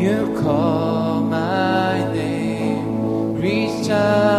You call my name, reach out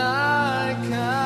I can.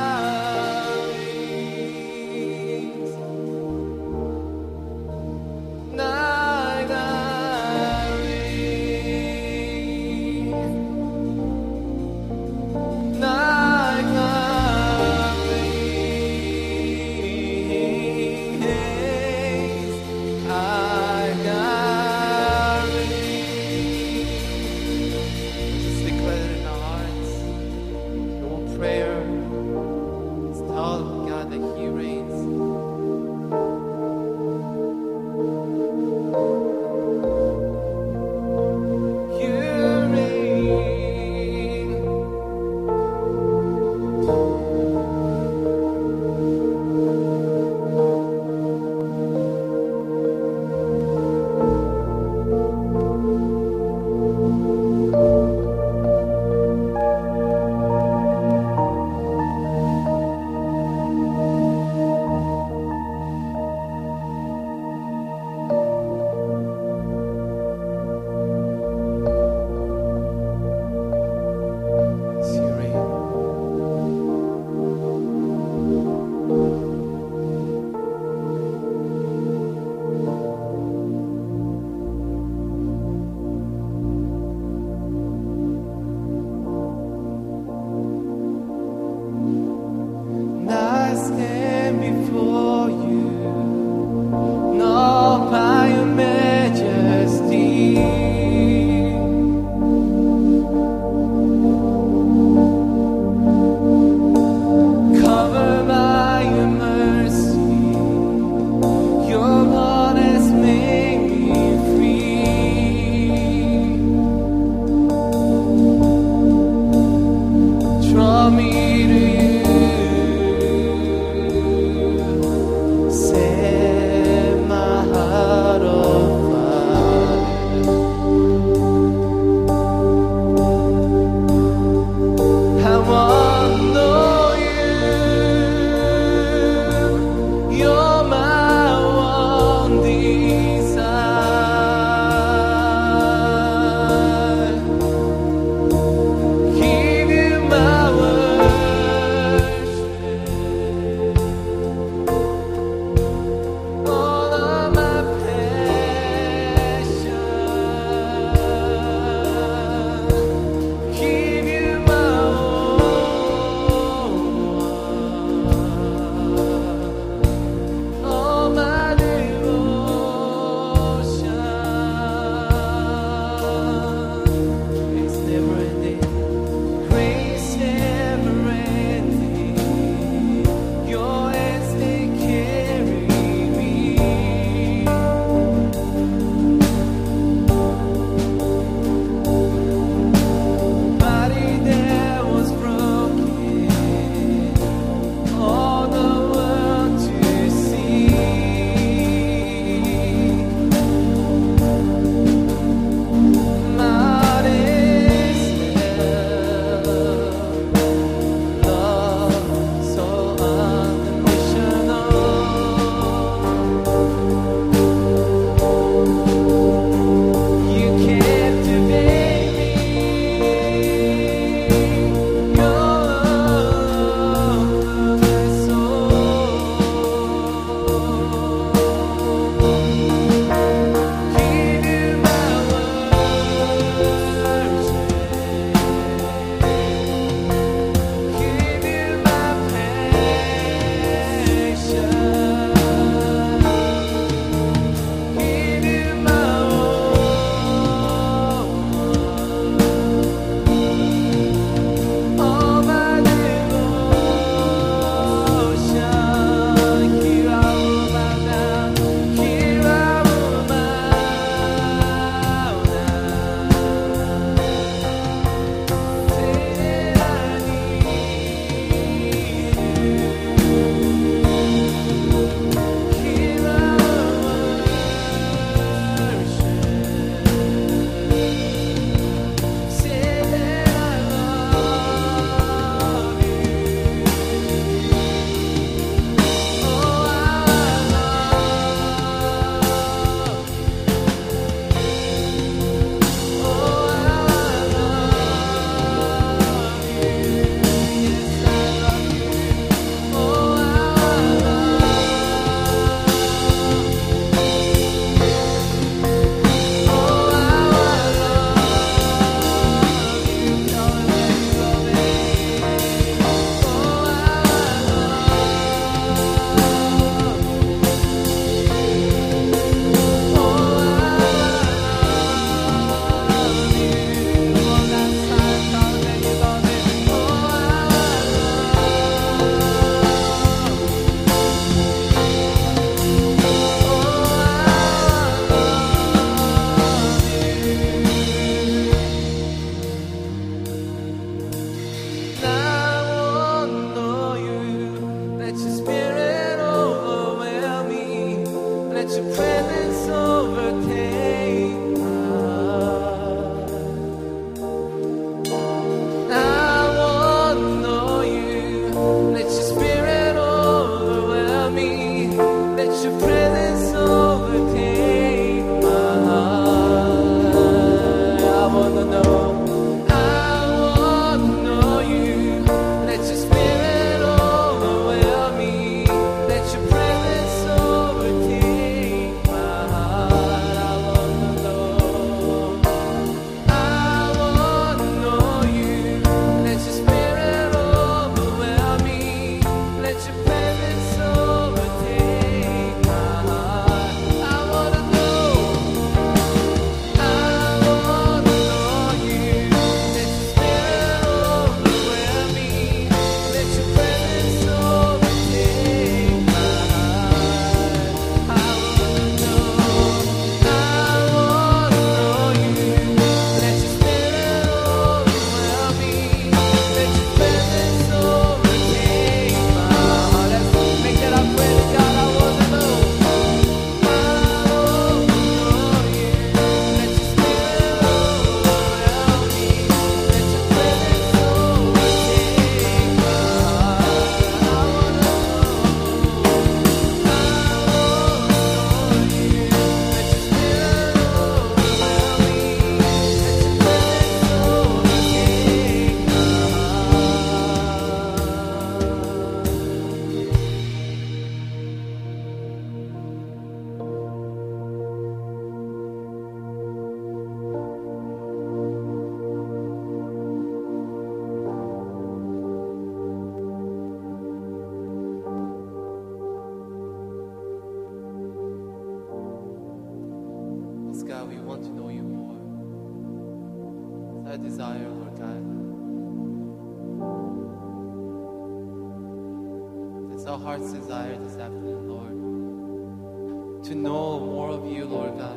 To know more of you, Lord God,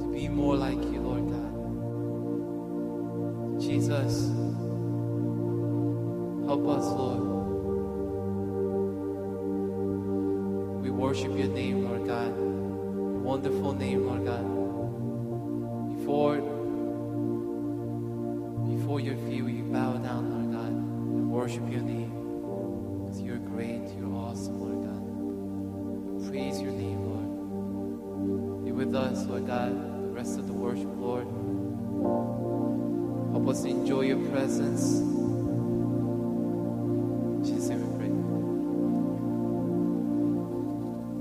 to be more like you, Lord God. Jesus, help us, Lord. We worship your name, Lord God, your wonderful name, Lord God. Before, before your feet, we bow down, Lord God, and worship your name. Presence.